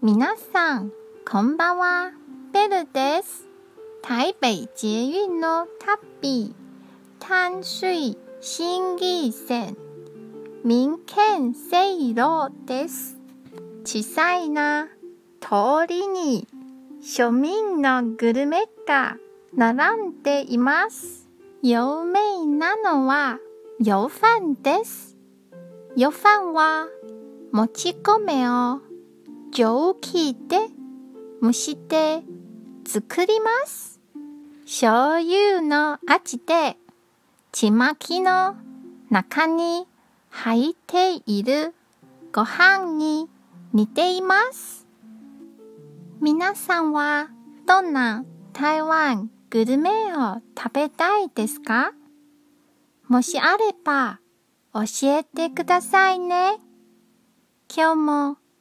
皆さん、こんばんは。ベルです。台北捷運の旅、淡水新義線、民権西路です。小さいな通りに庶民のグルメが並んでいます。有名なのは、よファンです。よファンは、もち米を蒸気で蒸して作ります。醤油の味でちまきの中に入っているご飯に似ています。皆さんはどんな台湾グルメを食べたいですか？もしあれば教えてくださいね。今日も